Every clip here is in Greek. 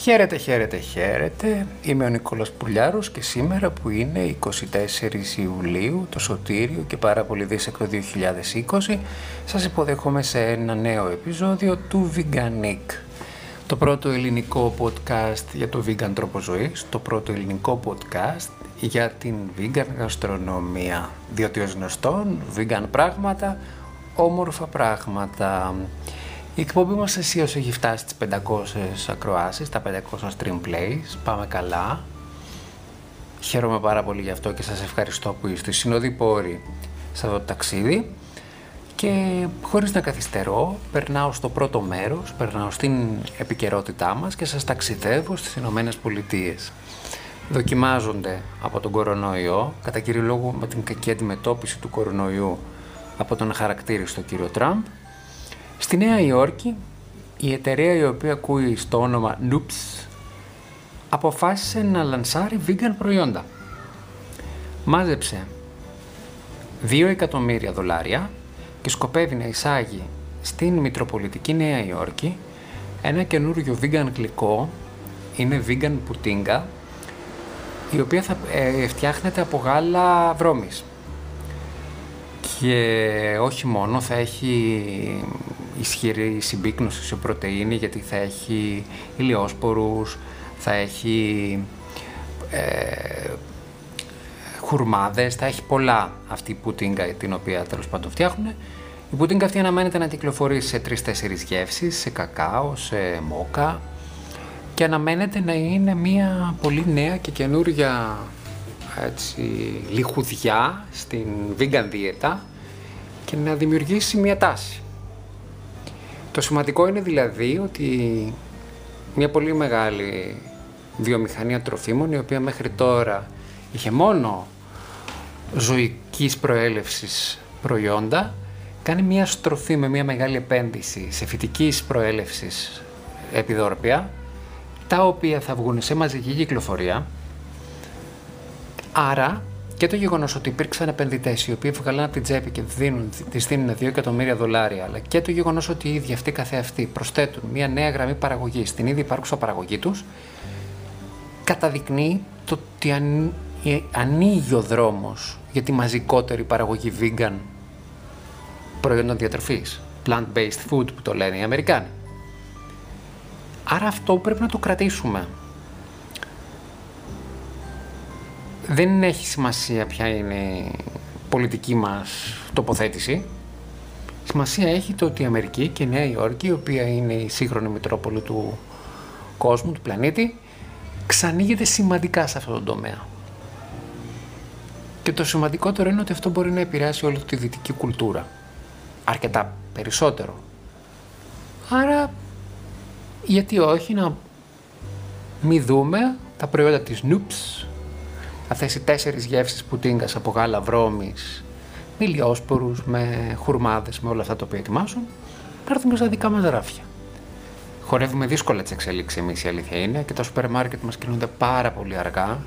Χαίρετε, χαίρετε, χαίρετε. Είμαι ο Νικόλας Πουλιάρος και σήμερα που είναι 24 Ιουλίου, το Σωτήριο και πάρα πολύ δίσεκτο 2020, σας υποδέχομαι σε ένα νέο επεισόδιο του Veganic. Το πρώτο ελληνικό podcast για το vegan τρόπο ζωής, το πρώτο ελληνικό podcast για την vegan γαστρονομία. Διότι ως γνωστόν, vegan πράγματα, όμορφα πράγματα. Η εκπομπή μας αισίως έχει φτάσει στις 500 ακροάσεις, τα 500 stream plays, πάμε καλά. Χαίρομαι πάρα πολύ γι' αυτό και σας ευχαριστώ που είστε συνοδοιπόροι σε αυτό το ταξίδι. Και χωρίς να καθυστερώ, περνάω στο πρώτο μέρος, περνάω στην επικαιρότητά μας και σας ταξιδεύω στις Ηνωμένες Πολιτείες. Δοκιμάζονται από τον κορονοϊό, κατά κύριο λόγο με την κακή αντιμετώπιση του κορονοϊού από τον χαρακτήριστο κύριο Τραμπ, Στη Νέα Υόρκη, η εταιρεία η οποία ακούει στο όνομα Noops αποφάσισε να λανσάρει vegan προϊόντα. Μάζεψε 2 εκατομμύρια δολάρια και σκοπεύει να εισάγει στην Μητροπολιτική Νέα Υόρκη ένα καινούριο vegan γλυκό, είναι vegan πουτίνγκα, η οποία θα ε, φτιάχνεται από γάλα βρώμης. Και όχι μόνο θα έχει ισχυρή συμπίκνωση σε πρωτεΐνη γιατί θα έχει ηλιόσπορους, θα έχει ε, χουρμάδες, θα έχει πολλά αυτή η πουτίνγκα την οποία τέλος πάντων φτιάχνουν. Η πουτίνγκα αυτή αναμένεται να κυκλοφορήσει σε τρεις-τέσσερις γεύσεις, σε κακάο, σε μόκα και αναμένεται να είναι μια πολύ νέα και καινούργια έτσι, λιχουδιά στην vegan δίαιτα και να δημιουργήσει μια τάση. Το σημαντικό είναι δηλαδή ότι μια πολύ μεγάλη βιομηχανία τροφίμων η οποία μέχρι τώρα είχε μόνο ζωικής προέλευσης προϊόντα κάνει μια στροφή με μια μεγάλη επένδυση σε φυτικής προέλευσης επιδόρπια τα οποία θα βγουν σε μαζική κυκλοφορία άρα και το γεγονός ότι υπήρξαν επενδυτές οι οποίοι βγάλαν από την τσέπη και δίνουν, τη δίνουν 2 εκατομμύρια δολάρια, αλλά και το γεγονός ότι οι ίδιοι αυτοί καθεαυτοί προσθέτουν μια νέα γραμμή παραγωγής στην ήδη υπάρχουσα παραγωγή τους, καταδεικνύει το ότι ανοίγει ο δρόμος για τη μαζικότερη παραγωγή vegan προϊόντων διατροφής. Plant-based food που το λένε οι Αμερικάνοι. Άρα αυτό πρέπει να το κρατήσουμε. Δεν έχει σημασία ποια είναι η πολιτική μας τοποθέτηση. Σημασία έχει το ότι η Αμερική και η Νέα Υόρκη, η οποία είναι η σύγχρονη Μητρόπολη του κόσμου, του πλανήτη, ξανοίγεται σημαντικά σε αυτόν τον τομέα. Και το σημαντικότερο είναι ότι αυτό μπορεί να επηρεάσει όλη τη δυτική κουλτούρα. Αρκετά περισσότερο. Άρα, γιατί όχι να μην δούμε τα προϊόντα της Noops θα θέσει τέσσερις γεύσεις πουτίνγκας από γάλα βρώμης, με ηλιόσπορους, με χουρμάδες, με όλα αυτά τα οποία ετοιμάζουν, να έρθουμε στα δικά μας ράφια. Χορεύουμε δύσκολα τις εξελίξεις εμείς, η αλήθεια είναι, και τα σούπερ μάρκετ μας κινούνται πάρα πολύ αργά.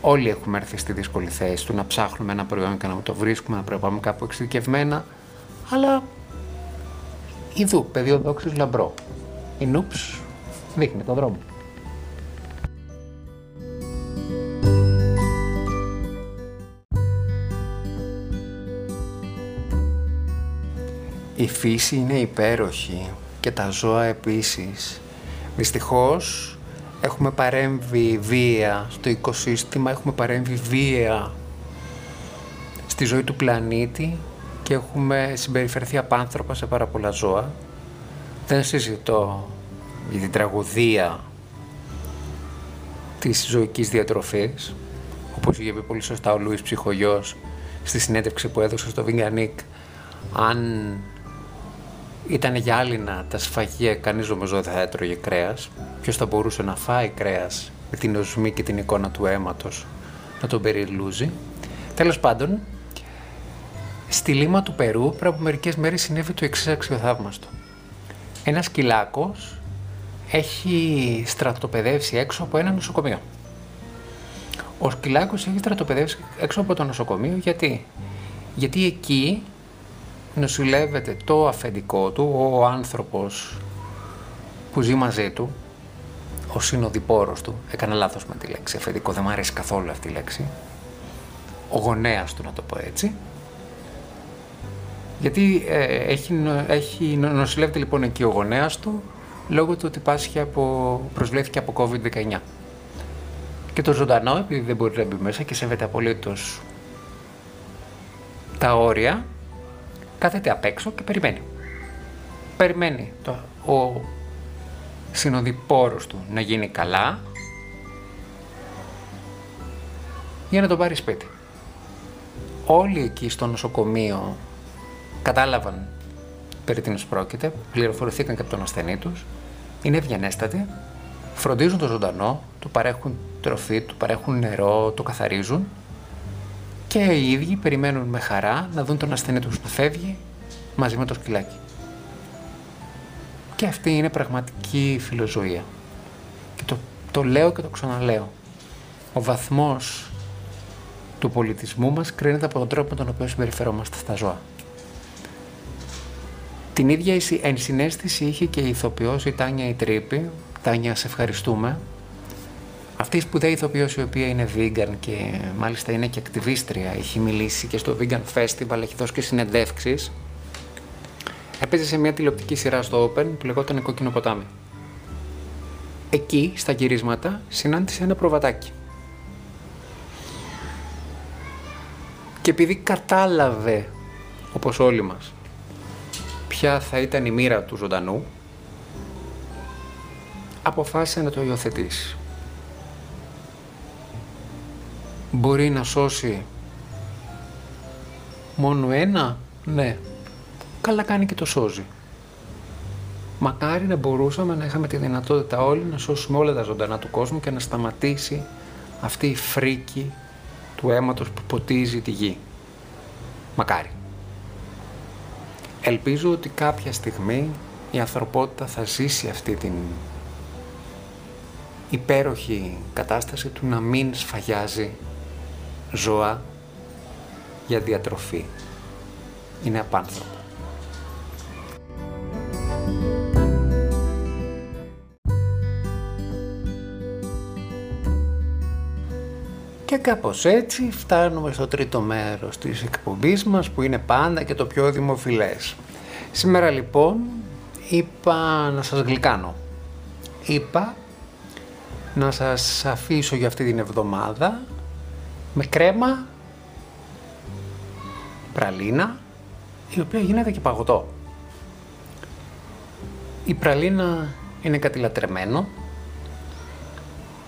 Όλοι έχουμε έρθει στη δύσκολη θέση του να ψάχνουμε ένα προϊόν και να το βρίσκουμε, να πρέπει κάπου εξειδικευμένα. Αλλά ειδού, πεδίο δόξης λαμπρό. Η Νούψ δείχνει τον δρόμο. Η φύση είναι υπέροχη και τα ζώα επίσης. Δυστυχώς έχουμε παρέμβει βία στο οικοσύστημα, έχουμε παρέμβει βία στη ζωή του πλανήτη και έχουμε συμπεριφερθεί απάνθρωπα σε πάρα πολλά ζώα. Δεν συζητώ για την τραγωδία της ζωικής διατροφής, όπως είχε πει πολύ σωστά ο Λούις Ψυχογιός στη συνέντευξη που έδωσε στο Βιγανίκ, αν ήταν γυάλινα τα σφαγεία, κανείς νομίζω δεν θα έτρωγε κρέας. Ποιος θα μπορούσε να φάει κρέας με την οσμή και την εικόνα του αίματος να τον περιλούζει. Τέλος πάντων, στη λίμα του Περού πριν από μερικές μέρες συνέβη το εξής αξιοθαύμαστο. Ένας σκυλάκος έχει στρατοπεδεύσει έξω από ένα νοσοκομείο. Ο σκυλάκος έχει στρατοπεδεύσει έξω από το νοσοκομείο γιατί, γιατί εκεί νοσηλεύεται το αφεντικό του, ο άνθρωπος που ζει μαζί του, ο συνοδοιπόρος του, έκανα λάθος με τη λέξη αφεντικό, δεν μου αρέσει καθόλου αυτή η λέξη, ο γονέας του να το πω έτσι, γιατί ε, έχει, έχει, νοσηλεύεται λοιπόν εκεί ο γονέας του λόγω του ότι πάσχει από, προσβλήθηκε από COVID-19. Και το ζωντανό, επειδή δεν μπορεί να μπει μέσα και σέβεται απολύτως τα όρια, κάθεται απ' έξω και περιμένει. Περιμένει το, ο συνοδοιπόρος του να γίνει καλά για να τον πάρει σπίτι. Όλοι εκεί στο νοσοκομείο κατάλαβαν περί τίνος πρόκειται, πληροφορηθήκαν και από τον ασθενή τους, είναι ευγενέστατοι, φροντίζουν το ζωντανό, του παρέχουν τροφή, του παρέχουν νερό, το καθαρίζουν και οι ίδιοι περιμένουν με χαρά να δουν τον ασθενή τους να φεύγει μαζί με το σκυλάκι. Και αυτή είναι πραγματική φιλοζωία. Και το, το λέω και το ξαναλέω. Ο βαθμός του πολιτισμού μας κρίνεται από τον τρόπο με τον οποίο συμπεριφερόμαστε στα ζώα. Την ίδια ενσυναίσθηση είχε και η ηθοποιός η Τάνια η Τρύπη. Τάνια, σε ευχαριστούμε. Αυτή η σπουδαία ηθοποιός η οποία είναι vegan και μάλιστα είναι και ακτιβίστρια, έχει μιλήσει και στο Vegan Festival, έχει δώσει και συνεντεύξεις. Έπαιζε σε μια τηλεοπτική σειρά στο Open που λεγόταν Κόκκινο Ποτάμι. Εκεί, στα γυρίσματα, συνάντησε ένα προβατάκι. Και επειδή κατάλαβε, όπως όλοι μας, ποια θα ήταν η μοίρα του ζωντανού, αποφάσισε να το υιοθετήσει. Μπορεί να σώσει μόνο ένα, ναι. Καλά κάνει και το σώζει. Μακάρι να μπορούσαμε να είχαμε τη δυνατότητα όλοι να σώσουμε όλα τα ζωντανά του κόσμου και να σταματήσει αυτή η φρίκη του αίματος που ποτίζει τη γη. Μακάρι. Ελπίζω ότι κάποια στιγμή η ανθρωπότητα θα ζήσει αυτή την υπέροχη κατάσταση του να μην σφαγιάζει ζώα για διατροφή. Είναι απάνθρωπο. Και κάπως έτσι φτάνουμε στο τρίτο μέρος της εκπομπής μας που είναι πάντα και το πιο δημοφιλές. Σήμερα λοιπόν είπα να σας γλυκάνω. Είπα να σας αφήσω για αυτή την εβδομάδα με κρέμα, πραλίνα, η οποία γίνεται και παγωτό. Η πραλίνα είναι κάτι λατρεμένο,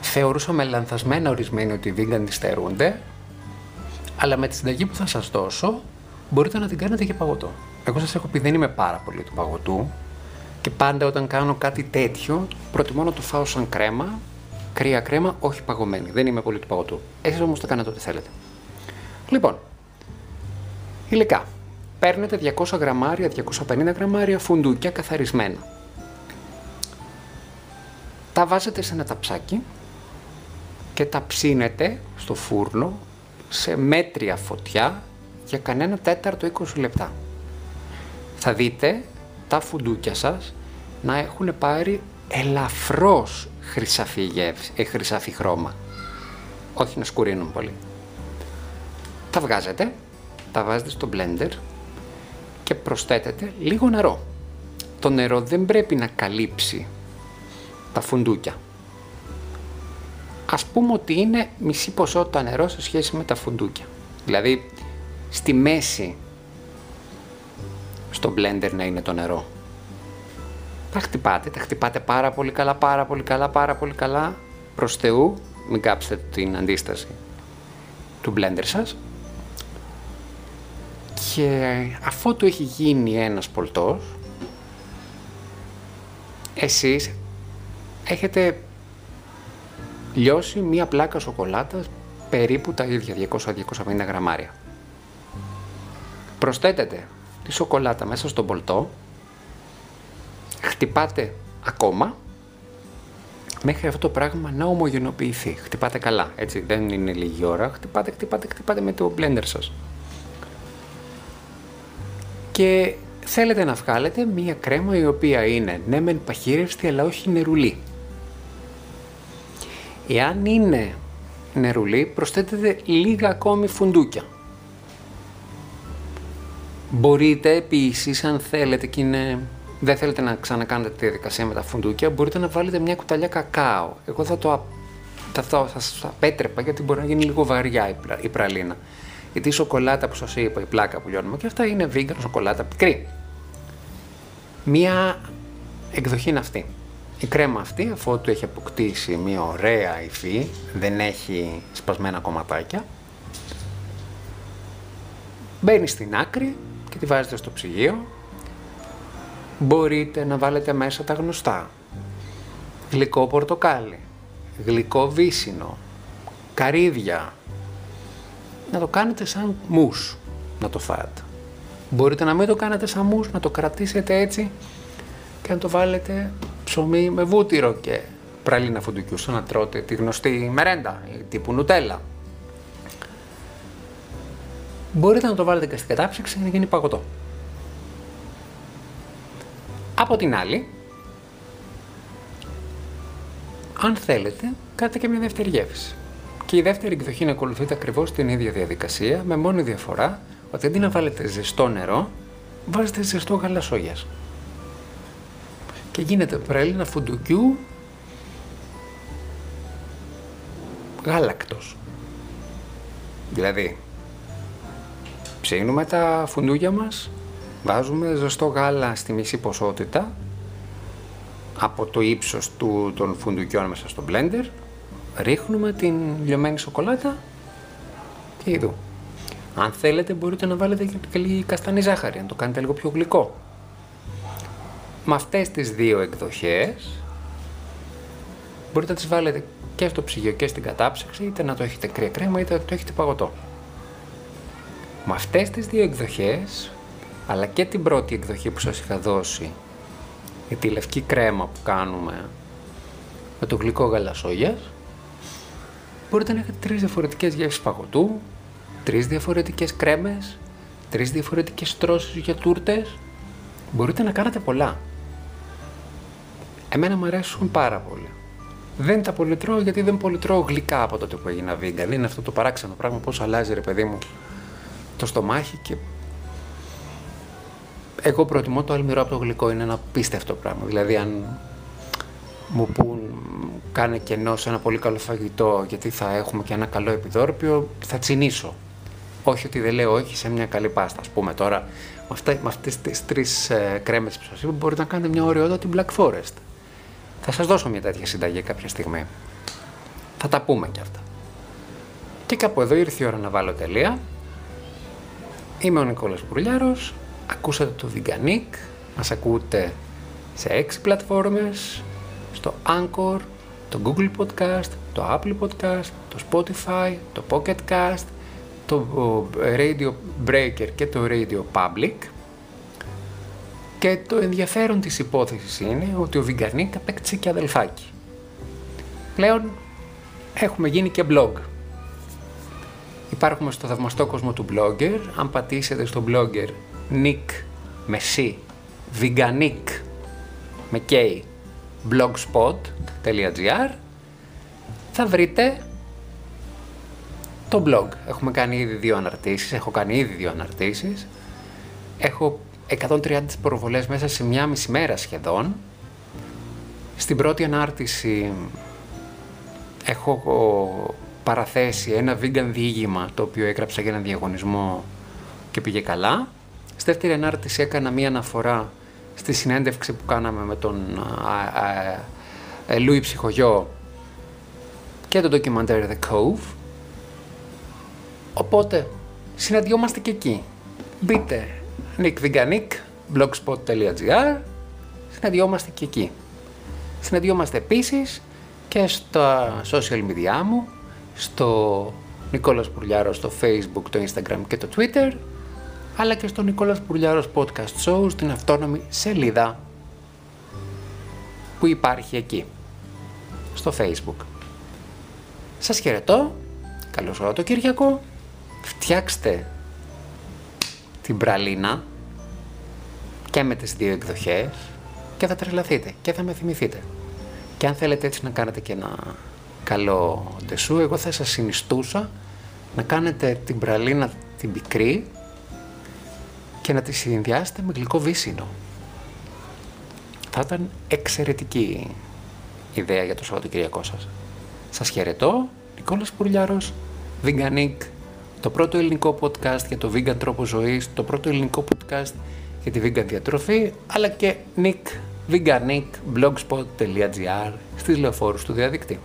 θεωρούσαμε λανθασμένα ορισμένοι ότι οι vegan της στερούνται, αλλά με τη συνταγή που θα σας δώσω μπορείτε να την κάνετε και παγωτό. Εγώ σας έχω πει δεν είμαι πάρα πολύ του παγωτού και πάντα όταν κάνω κάτι τέτοιο προτιμώ να το φάω σαν κρέμα, κρύα κρέμα, όχι παγωμένη. Δεν είμαι πολύ του παγωτού. Εσείς όμως το κάνετε ό,τι θέλετε. Λοιπόν, υλικά. Παίρνετε 200 γραμμάρια, 250 γραμμάρια φουντούκια καθαρισμένα. Τα βάζετε σε ένα ταψάκι και τα ψήνετε στο φούρνο σε μέτρια φωτιά για κανένα τέταρτο 20 λεπτά. Θα δείτε τα φουντούκια σας να έχουν πάρει ελαφρώς χρυσαφή, γεύση, ε, χρυσαφή χρώμα. Όχι να σκουρίνουν πολύ. Τα βγάζετε, τα βάζετε στο blender και προσθέτετε λίγο νερό. Το νερό δεν πρέπει να καλύψει τα φουντούκια ας πούμε ότι είναι μισή ποσότητα νερό σε σχέση με τα φουντούκια. Δηλαδή, στη μέση στο blender να είναι το νερό. Τα χτυπάτε, τα χτυπάτε πάρα πολύ καλά, πάρα πολύ καλά, πάρα πολύ καλά. Προς Θεού, μην κάψετε την αντίσταση του blender σας. Και αφού του έχει γίνει ένας πολτός, εσείς έχετε λιώσει μία πλάκα σοκολάτας περίπου τα ίδια 200-250 γραμμάρια. Προσθέτετε τη σοκολάτα μέσα στον πολτό, χτυπάτε ακόμα μέχρι αυτό το πράγμα να ομογενοποιηθεί. Χτυπάτε καλά, έτσι δεν είναι λίγη ώρα. Χτυπάτε, χτυπάτε, χτυπάτε με το blender σας. Και θέλετε να βγάλετε μία κρέμα η οποία είναι ναι μεν παχύρευστη αλλά όχι νερουλή. Εάν είναι νερουλή, προσθέτετε λίγα ακόμη φουντούκια. Μπορείτε επίσης, αν θέλετε και είναι... δεν θέλετε να ξανακάνετε τη διαδικασία με τα φουντούκια, μπορείτε να βάλετε μια κουταλιά κακάο. Εγώ θα το θα, θα, θα σας απέτρεπα γιατί μπορεί να γίνει λίγο βαριά η, πραλίνα. Γιατί η σοκολάτα που σας είπα, η πλάκα που λιώνουμε και αυτά είναι vegan σοκολάτα πικρή. Μία εκδοχή είναι αυτή. Η κρέμα αυτή, αφού του έχει αποκτήσει μια ωραία υφή, δεν έχει σπασμένα κομματάκια, μπαίνει στην άκρη και τη βάζετε στο ψυγείο. Μπορείτε να βάλετε μέσα τα γνωστά. Γλυκό πορτοκάλι, γλυκό βύσινο, καρύδια. Να το κάνετε σαν μους να το φάτε. Μπορείτε να μην το κάνετε σαν μους, να το κρατήσετε έτσι και να το βάλετε ψωμί με βούτυρο και πραλίνα φουντουκιού, σαν να τρώτε τη γνωστή μερέντα, τύπου νουτέλα. Μπορείτε να το βάλετε και στην κατάψυξη να γίνει παγωτό. Από την άλλη, αν θέλετε, κάντε και μια δεύτερη γεύση. Και η δεύτερη εκδοχή να ακολουθείτε ακριβώς την ίδια διαδικασία, με μόνη διαφορά ότι αντί να βάλετε ζεστό νερό, βάζετε ζεστό γάλα σόγιας. Και γίνεται πρέλινα φουντουκιού γάλακτος. Δηλαδή, ψήνουμε τα φουντούκια μας, βάζουμε ζεστό γάλα στη μισή ποσότητα από το ύψος του, των φουντουκιών μέσα στο blender, ρίχνουμε την λιωμένη σοκολάτα και ειδού. Αν θέλετε μπορείτε να βάλετε και λίγη καστανή ζάχαρη, να το κάνετε λίγο πιο γλυκό. Με αυτές τις δύο εκδοχές μπορείτε να τις βάλετε και στο ψυγείο και στην κατάψυξη, είτε να το έχετε κρύα κρέμα είτε να το έχετε παγωτό. Με αυτές τις δύο εκδοχές, αλλά και την πρώτη εκδοχή που σας είχα δώσει για τη λευκή κρέμα που κάνουμε με το γλυκό γαλασόγιας, μπορείτε να έχετε τρεις διαφορετικές γεύσεις παγωτού, τρεις διαφορετικές κρέμες, τρεις διαφορετικές στρώσεις για τούρτες. Μπορείτε να κάνετε πολλά. Εμένα μου αρέσουν πάρα πολύ. Δεν τα πολυτρώω γιατί δεν πολυτρώω γλυκά από τότε που έγινα vegan. Είναι αυτό το παράξενο πράγμα πώς αλλάζει ρε παιδί μου το στομάχι και εγώ προτιμώ το αλμυρό από το γλυκό. Είναι ένα πίστευτο πράγμα. Δηλαδή αν μου πούν κάνε κενό σε ένα πολύ καλό φαγητό γιατί θα έχουμε και ένα καλό επιδόρπιο, θα τσινήσω. Όχι ότι δεν λέω όχι σε μια καλή πάστα. Ας πούμε τώρα, με, αυτά, με αυτές τις τρεις ε, κρέμες που σας είπα, μπορείτε να κάνετε μια ωραιότατη Black Forest. Θα σας δώσω μια τέτοια συνταγή κάποια στιγμή. Θα τα πούμε κι αυτά. Και κάπου εδώ ήρθε η ώρα να βάλω τελεία. Είμαι ο Νικόλας Πουρλιάρος. Ακούσατε το Veganic. Μας ακούτε σε έξι πλατφόρμες. Στο Anchor, το Google Podcast, το Apple Podcast, το Spotify, το Pocket Cast, το Radio Breaker και το Radio Public. Και το ενδιαφέρον της υπόθεσης είναι ότι ο Veganic απέκτησε και αδελφάκι. Πλέον έχουμε γίνει και blog. Υπάρχουμε στο θαυμαστό κόσμο του blogger. Αν πατήσετε στο blogger Nick με C, Veganic με K, blogspot.gr θα βρείτε το blog. Έχουμε κάνει ήδη δύο αναρτήσεις, έχω κάνει ήδη δύο αναρτήσεις. Έχω 130 προβολές μέσα σε μια μισή μέρα σχεδόν. Στην πρώτη ανάρτηση έχω παραθέσει ένα vegan διήγημα το οποίο έγραψα για ένα διαγωνισμό και πήγε καλά. Στη δεύτερη ανάρτηση έκανα μία αναφορά στη συνέντευξη που κάναμε με τον Λούι Ψυχογιό και το ντοκιμαντέρ The Cove. Οπότε, συναντιόμαστε και εκεί. Μπείτε nickveganic, blogspot.gr Συναντιόμαστε και εκεί. Συναντιόμαστε επίσης και στα social media μου, στο Νικόλας Πουρλιάρος στο facebook, το instagram και το twitter αλλά και στο Νικόλας Πουρλιάρος Podcast Show στην αυτόνομη σελίδα που υπάρχει εκεί, στο Facebook. Σας χαιρετώ, καλό Κυριακό, φτιάξτε την πραλίνα και με τις δύο εκδοχές και θα τρελαθείτε και θα με θυμηθείτε. Και αν θέλετε έτσι να κάνετε και ένα καλό ντεσού. Εγώ θα σας συνιστούσα να κάνετε την πραλίνα την πικρή και να τη συνδυάσετε με γλυκό βύσινο. Θα ήταν εξαιρετική ιδέα για το Σαββατοκυριακό σας. Σας χαιρετώ, Νικόλας Πουρλιάρος, Veganic, το πρώτο ελληνικό podcast για το vegan τρόπο ζωής, το πρώτο ελληνικό podcast για τη vegan διατροφή, αλλά και Nick, veganic, blogspot.gr στις λεωφόρους του διαδικτύου.